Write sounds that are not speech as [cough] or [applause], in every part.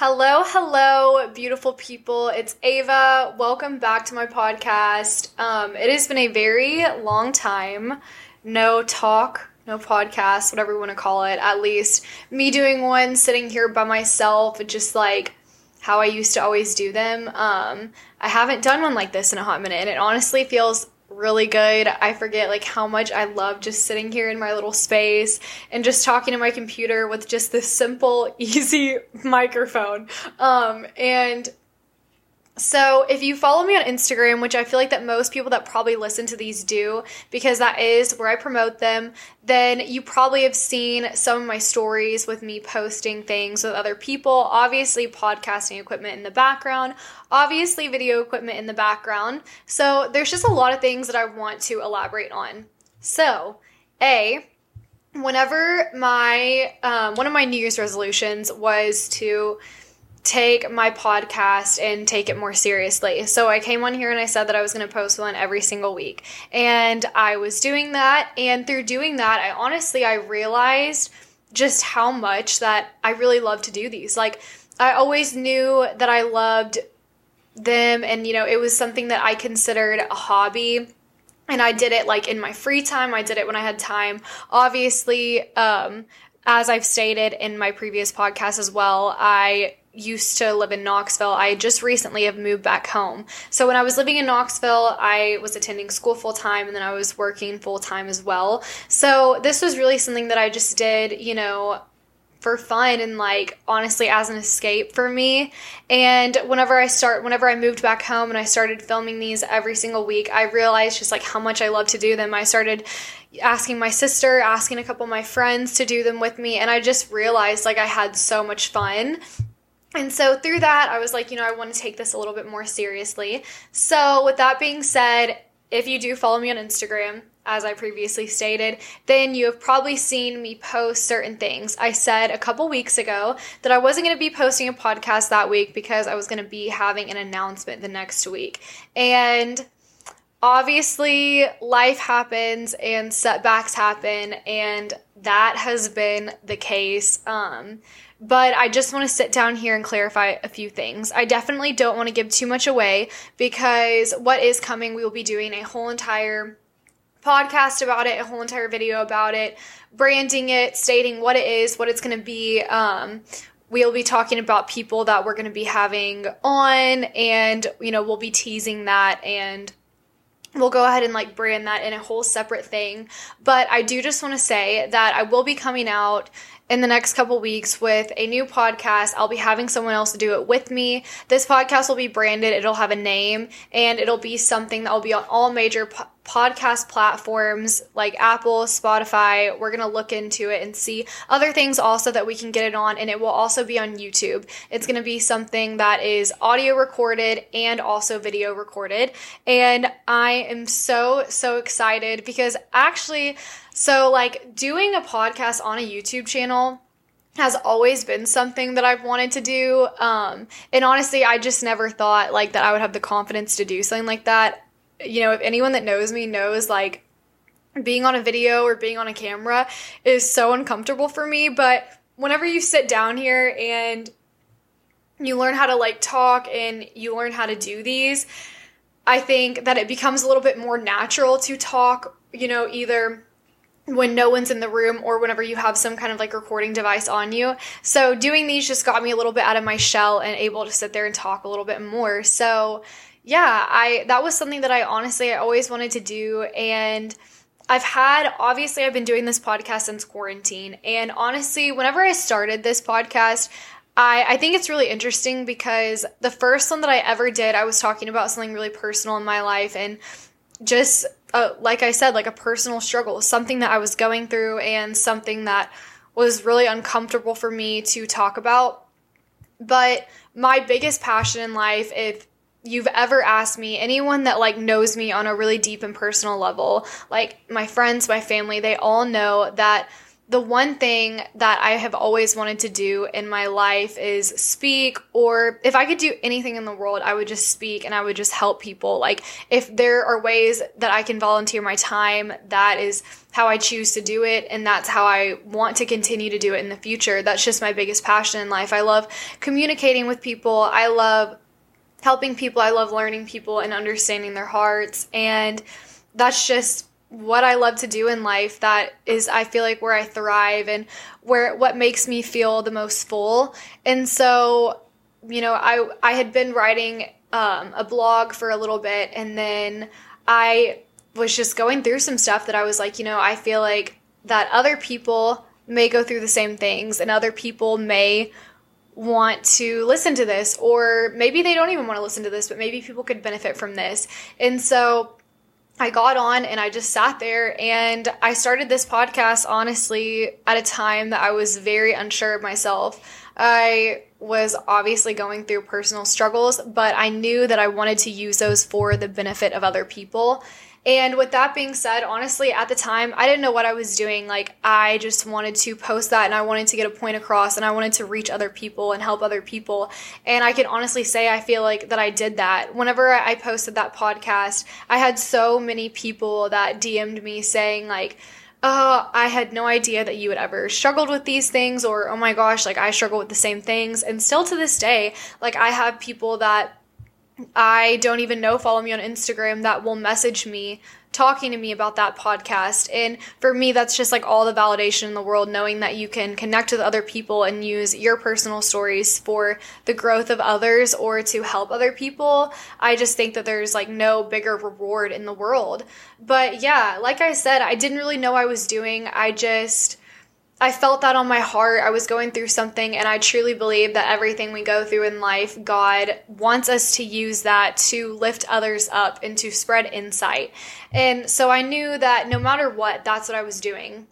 Hello, hello, beautiful people. It's Ava. Welcome back to my podcast. Um, it has been a very long time. No talk, no podcast, whatever you want to call it. At least me doing one, sitting here by myself, just like how I used to always do them. Um, I haven't done one like this in a hot minute, and it honestly feels really good. I forget like how much I love just sitting here in my little space and just talking to my computer with just this simple, [laughs] easy microphone. Um, and so, if you follow me on Instagram, which I feel like that most people that probably listen to these do, because that is where I promote them, then you probably have seen some of my stories with me posting things with other people. Obviously, podcasting equipment in the background, obviously, video equipment in the background. So, there's just a lot of things that I want to elaborate on. So, A, whenever my, um, one of my New Year's resolutions was to take my podcast and take it more seriously. So I came on here and I said that I was going to post one every single week. And I was doing that and through doing that, I honestly I realized just how much that I really love to do these. Like I always knew that I loved them and you know, it was something that I considered a hobby and I did it like in my free time. I did it when I had time. Obviously, um, as I've stated in my previous podcast as well, I used to live in Knoxville. I just recently have moved back home. So when I was living in Knoxville, I was attending school full time and then I was working full time as well. So this was really something that I just did, you know, for fun and like honestly as an escape for me. And whenever I start whenever I moved back home and I started filming these every single week, I realized just like how much I love to do them. I started asking my sister, asking a couple of my friends to do them with me, and I just realized like I had so much fun and so through that, I was like, you know, I want to take this a little bit more seriously. So, with that being said, if you do follow me on Instagram, as I previously stated, then you have probably seen me post certain things. I said a couple weeks ago that I wasn't going to be posting a podcast that week because I was going to be having an announcement the next week. And obviously, life happens and setbacks happen, and that has been the case. Um, but I just want to sit down here and clarify a few things. I definitely don't want to give too much away because what is coming, we will be doing a whole entire podcast about it, a whole entire video about it, branding it, stating what it is, what it's going to be. Um, we'll be talking about people that we're going to be having on, and you know, we'll be teasing that and we'll go ahead and like brand that in a whole separate thing. But I do just want to say that I will be coming out in the next couple weeks with a new podcast. I'll be having someone else do it with me. This podcast will be branded, it'll have a name, and it'll be something that will be on all major podcast platforms like Apple, Spotify. We're going to look into it and see other things also that we can get it on, and it will also be on YouTube. It's going to be something that is audio recorded and also video recorded. And I am so, so excited because actually, so, like, doing a podcast on a YouTube channel has always been something that I've wanted to do. Um, and honestly, I just never thought, like, that I would have the confidence to do something like that. You know, if anyone that knows me knows, like, being on a video or being on a camera is so uncomfortable for me. But whenever you sit down here and you learn how to, like, talk and you learn how to do these, I think that it becomes a little bit more natural to talk, you know, either when no one's in the room or whenever you have some kind of like recording device on you. So doing these just got me a little bit out of my shell and able to sit there and talk a little bit more. So yeah, I that was something that I honestly I always wanted to do and I've had obviously I've been doing this podcast since quarantine and honestly whenever I started this podcast I, I think it's really interesting because the first one that I ever did, I was talking about something really personal in my life and just uh, like I said, like a personal struggle, something that I was going through and something that was really uncomfortable for me to talk about. But my biggest passion in life, if you've ever asked me, anyone that like knows me on a really deep and personal level, like my friends, my family, they all know that the one thing that I have always wanted to do in my life is speak, or if I could do anything in the world, I would just speak and I would just help people. Like, if there are ways that I can volunteer my time, that is how I choose to do it, and that's how I want to continue to do it in the future. That's just my biggest passion in life. I love communicating with people, I love helping people, I love learning people and understanding their hearts, and that's just what I love to do in life. That is I feel like where I thrive and where what makes me feel the most full. And so, you know, I I had been writing um, a blog for a little bit and then I was just going through some stuff that I was like, you know, I feel like that other people may go through the same things and other people may want to listen to this or maybe they don't even want to listen to this but maybe people could benefit from this. And so I got on and I just sat there and I started this podcast honestly at a time that I was very unsure of myself. I was obviously going through personal struggles, but I knew that I wanted to use those for the benefit of other people. And with that being said, honestly, at the time, I didn't know what I was doing. Like, I just wanted to post that and I wanted to get a point across and I wanted to reach other people and help other people. And I can honestly say, I feel like that I did that. Whenever I posted that podcast, I had so many people that DM'd me saying, like, oh, I had no idea that you had ever struggled with these things, or oh my gosh, like I struggle with the same things. And still to this day, like I have people that I don't even know follow me on Instagram that will message me talking to me about that podcast. And for me, that's just like all the validation in the world, knowing that you can connect with other people and use your personal stories for the growth of others or to help other people. I just think that there's like no bigger reward in the world. But yeah, like I said, I didn't really know I was doing. I just I felt that on my heart. I was going through something, and I truly believe that everything we go through in life, God wants us to use that to lift others up and to spread insight. And so I knew that no matter what, that's what I was doing.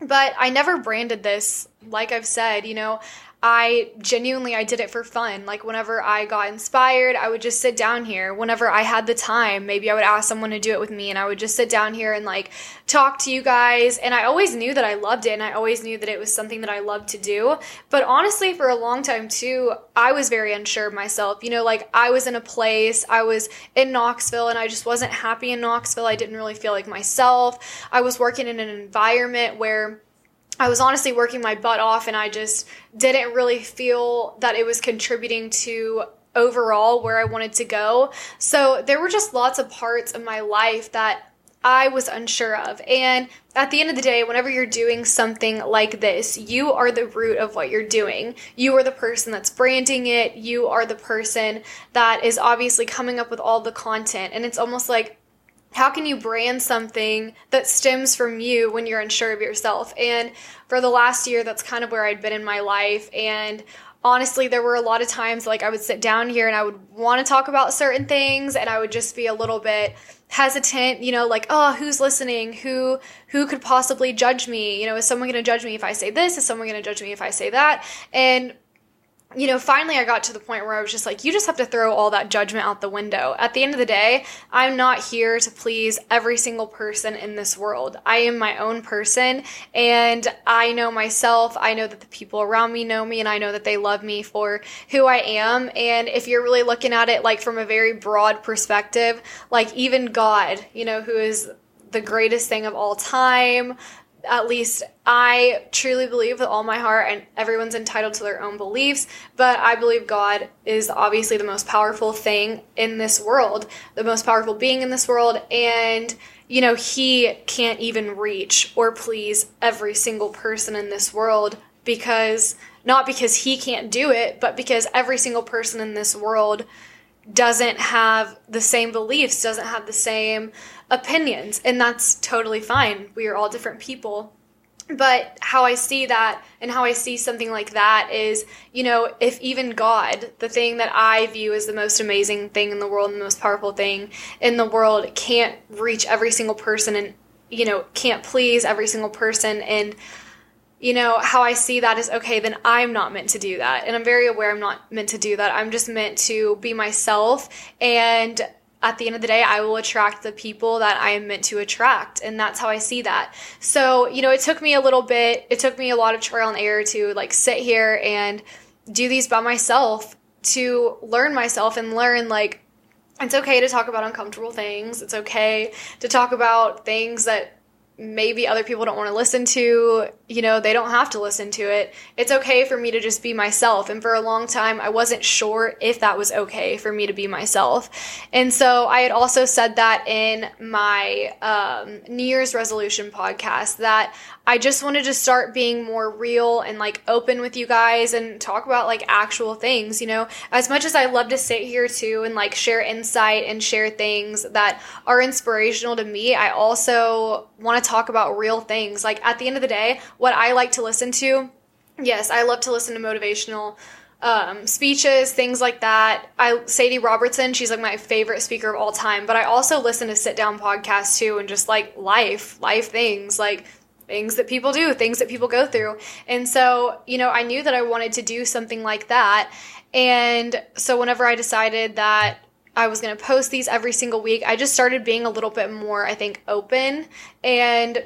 But I never branded this, like I've said, you know, I genuinely I did it for fun. Like whenever I got inspired, I would just sit down here. Whenever I had the time, maybe I would ask someone to do it with me and I would just sit down here and like talk to you guys. And I always knew that I loved it and I always knew that it was something that I loved to do. But honestly, for a long time too, I was very unsure of myself. You know, like I was in a place, I was in Knoxville and I just wasn't happy in Knoxville. I didn't really feel like myself. I was working in an environment where I was honestly working my butt off and I just didn't really feel that it was contributing to overall where I wanted to go. So there were just lots of parts of my life that I was unsure of. And at the end of the day, whenever you're doing something like this, you are the root of what you're doing. You are the person that's branding it. You are the person that is obviously coming up with all the content. And it's almost like how can you brand something that stems from you when you're unsure of yourself? And for the last year, that's kind of where I'd been in my life. And honestly, there were a lot of times like I would sit down here and I would want to talk about certain things and I would just be a little bit hesitant, you know, like, oh, who's listening? Who who could possibly judge me? You know, is someone going to judge me if I say this? Is someone going to judge me if I say that? And you know, finally I got to the point where I was just like, you just have to throw all that judgment out the window. At the end of the day, I'm not here to please every single person in this world. I am my own person and I know myself. I know that the people around me know me and I know that they love me for who I am. And if you're really looking at it like from a very broad perspective, like even God, you know, who is the greatest thing of all time, at least I truly believe with all my heart, and everyone's entitled to their own beliefs, but I believe God is obviously the most powerful thing in this world, the most powerful being in this world, and you know, He can't even reach or please every single person in this world because not because He can't do it, but because every single person in this world doesn't have the same beliefs, doesn't have the same opinions, and that's totally fine. We are all different people. But how I see that and how I see something like that is, you know, if even God, the thing that I view as the most amazing thing in the world the most powerful thing in the world, can't reach every single person and, you know, can't please every single person and you know, how I see that is okay, then I'm not meant to do that. And I'm very aware I'm not meant to do that. I'm just meant to be myself and at the end of the day, I will attract the people that I am meant to attract. And that's how I see that. So, you know, it took me a little bit, it took me a lot of trial and error to like sit here and do these by myself to learn myself and learn like it's okay to talk about uncomfortable things. It's okay to talk about things that maybe other people don't want to listen to, you know, they don't have to listen to it. It's okay for me to just be myself. And for a long time, I wasn't sure if that was okay for me to be myself. And so I had also said that in my um, New Year's resolution podcast that I just wanted to start being more real and like open with you guys and talk about like actual things, you know. As much as I love to sit here too and like share insight and share things that are inspirational to me, I also want to talk about real things. Like at the end of the day, what I like to listen to, yes, I love to listen to motivational um, speeches, things like that. I Sadie Robertson, she's like my favorite speaker of all time. But I also listen to sit down podcasts too, and just like life, life things like things that people do, things that people go through. And so, you know, I knew that I wanted to do something like that. And so, whenever I decided that I was going to post these every single week, I just started being a little bit more, I think, open. And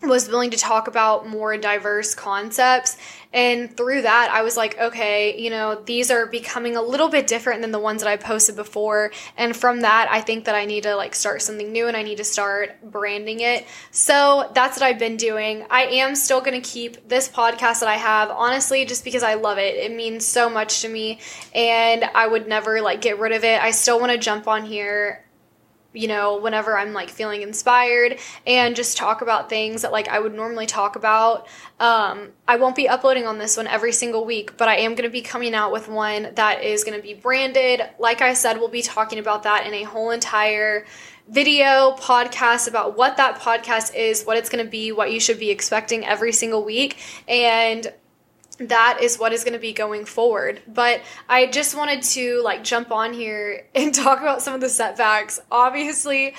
was willing to talk about more diverse concepts. And through that, I was like, okay, you know, these are becoming a little bit different than the ones that I posted before. And from that, I think that I need to like start something new and I need to start branding it. So that's what I've been doing. I am still going to keep this podcast that I have, honestly, just because I love it. It means so much to me and I would never like get rid of it. I still want to jump on here you know, whenever I'm like feeling inspired and just talk about things that like I would normally talk about. Um, I won't be uploading on this one every single week, but I am going to be coming out with one that is going to be branded. Like I said, we'll be talking about that in a whole entire video podcast about what that podcast is, what it's going to be, what you should be expecting every single week. And that is what is going to be going forward. But I just wanted to like jump on here [laughs] and talk about some of the setbacks. Obviously,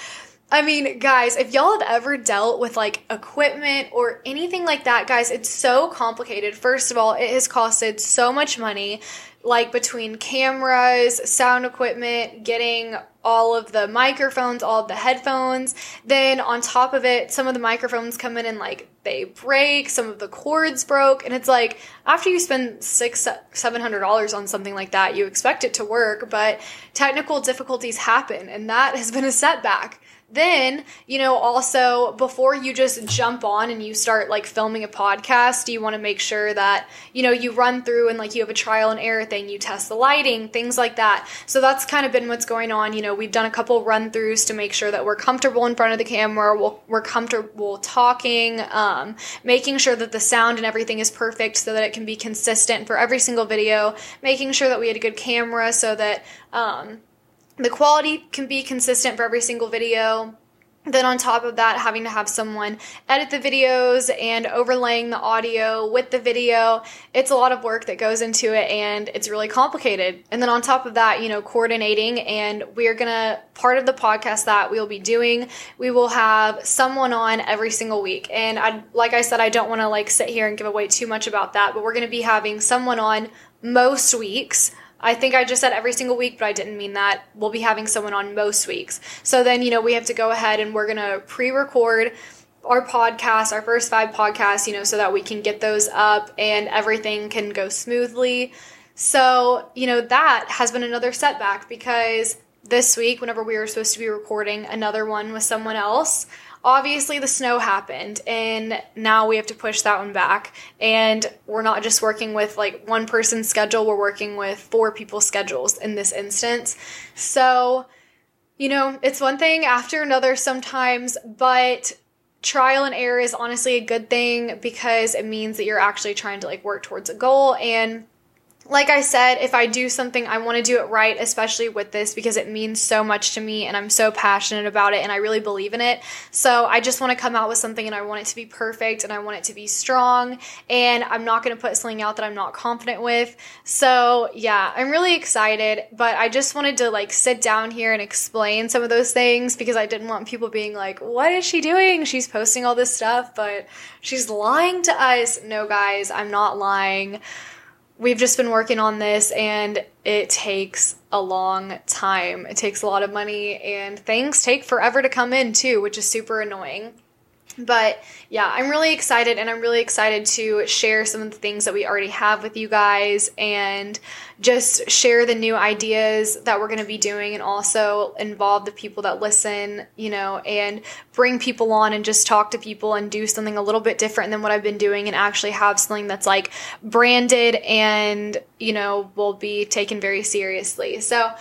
I mean, guys, if y'all have ever dealt with like equipment or anything like that, guys, it's so complicated. First of all, it has costed so much money like between cameras, sound equipment, getting all of the microphones, all of the headphones. Then on top of it, some of the microphones come in and like they break, some of the cords broke, and it's like after you spend six, seven hundred dollars on something like that, you expect it to work, but technical difficulties happen, and that has been a setback. Then, you know, also before you just jump on and you start like filming a podcast, you want to make sure that, you know, you run through and like you have a trial and error thing, you test the lighting, things like that. So that's kind of been what's going on. You know, we've done a couple run throughs to make sure that we're comfortable in front of the camera, we we are comfortable talking, um, making sure that the sound and everything is perfect so that it can be consistent for every single video, making sure that we had a good camera so that, um, the quality can be consistent for every single video. Then, on top of that, having to have someone edit the videos and overlaying the audio with the video, it's a lot of work that goes into it and it's really complicated. And then, on top of that, you know, coordinating, and we're gonna, part of the podcast that we'll be doing, we will have someone on every single week. And I, like I said, I don't wanna like sit here and give away too much about that, but we're gonna be having someone on most weeks I think I just said every single week, but I didn't mean that. We'll be having someone on most weeks. So then, you know, we have to go ahead and we're going to pre record our podcast, our first five podcasts, you know, so that we can get those up and everything can go smoothly. So, you know, that has been another setback because this week, whenever we were supposed to be recording another one with someone else, obviously the snow happened and now we have to push that one back. And we're not just working with like one person's schedule we're working with four people's schedules in this instance. So you know it's one thing after another sometimes but trial and error is honestly a good thing because it means that you're actually trying to like work towards a goal. And like I said, if I do something, I want to do it right, especially with this because it means so much to me and I'm so passionate about it and I really believe in it. So I just want to come out with something and I want it to be perfect and I want it to be strong and I'm not going to put something out that I'm not confident with. So yeah, I'm really excited, but I just wanted to like sit down here and explain some of those things because I didn't want people being like, what is she doing? She's posting all this stuff, but she's lying to us. No, guys, I'm not lying we've just been working on this and it takes a long time. It takes a lot of money and things take forever to come in too, which is super annoying. But yeah, I'm really excited and I'm really excited to share some of the things that we already have with you guys and just share the new ideas that we're going to be doing and also involve the people that listen, you know, and bring people on and just talk to people and do something a little bit different than what I've been doing and actually have something that's like branded and, you know, will be taken very seriously. So,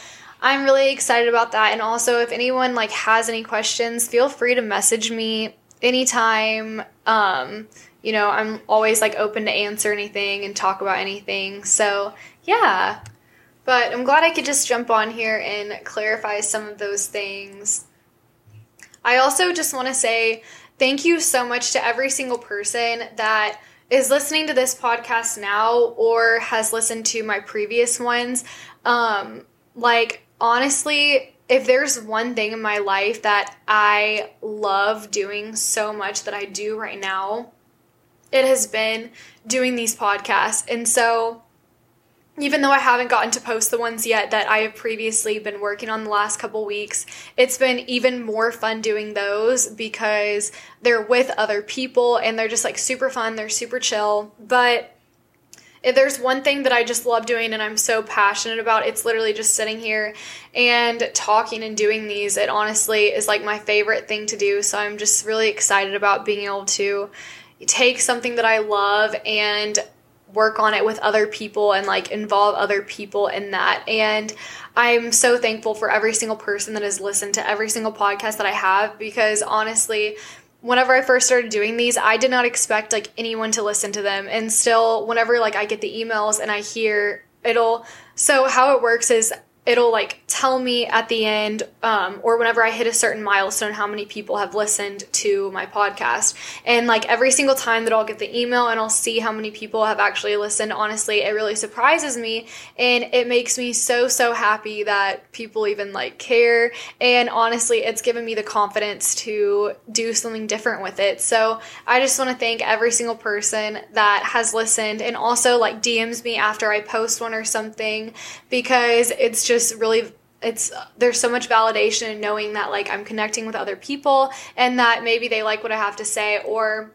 I'm really excited about that. And also, if anyone like has any questions, feel free to message me anytime. Um, you know, I'm always like open to answer anything and talk about anything. So, yeah. But I'm glad I could just jump on here and clarify some of those things. I also just want to say thank you so much to every single person that is listening to this podcast now or has listened to my previous ones. Um, like, honestly, if there's one thing in my life that I love doing so much that I do right now, it has been doing these podcasts. And so, even though I haven't gotten to post the ones yet that I have previously been working on the last couple weeks, it's been even more fun doing those because they're with other people and they're just like super fun, they're super chill. But if there's one thing that I just love doing and I'm so passionate about, it's literally just sitting here and talking and doing these. It honestly is like my favorite thing to do. So I'm just really excited about being able to take something that I love and work on it with other people and like involve other people in that. And I'm so thankful for every single person that has listened to every single podcast that I have because honestly, whenever I first started doing these, I did not expect like anyone to listen to them. And still, whenever like I get the emails and I hear it'll, so how it works is it'll like tell me at the end um, or whenever i hit a certain milestone how many people have listened to my podcast. And like every single time that i'll get the email and i'll see how many people have actually listened honestly it really surprises me. And it makes me so so happy that people even like care. And honestly it's given me the confidence to do something different with it. So i just want to thank every single person that has listened and also like dms me after i post one or something because it's just just really it's there's so much validation in knowing that like I'm connecting with other people and that maybe they like what I have to say or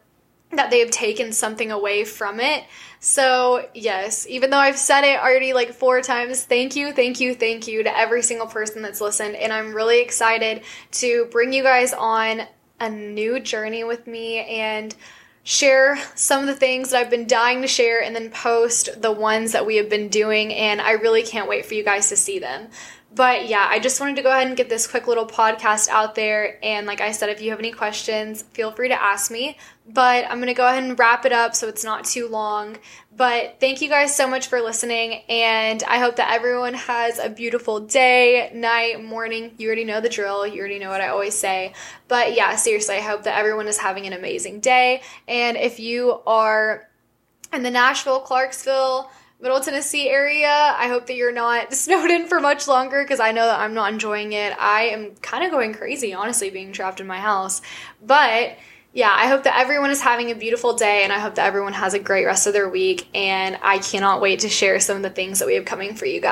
that they have taken something away from it. So, yes, even though I've said it already like four times, thank you, thank you, thank you to every single person that's listened. And I'm really excited to bring you guys on a new journey with me and share some of the things that I've been dying to share and then post the ones that we have been doing. And I really can't wait for you guys to see them. But yeah, I just wanted to go ahead and get this quick little podcast out there. And like I said, if you have any questions, feel free to ask me. But I'm going to go ahead and wrap it up so it's not too long. But thank you guys so much for listening. And I hope that everyone has a beautiful day, night, morning. You already know the drill. You already know what I always say. But yeah, seriously, I hope that everyone is having an amazing day. And if you are in the Nashville, Clarksville, Middle Tennessee area. I hope that you're not [laughs] snowed in for much longer because I know that I'm not enjoying it. I am kind of going crazy, honestly, being trapped in my house. But yeah, I hope that everyone is having a beautiful day and I hope that everyone has a great rest of their week. And I cannot wait to share some of the things that we have coming for you guys.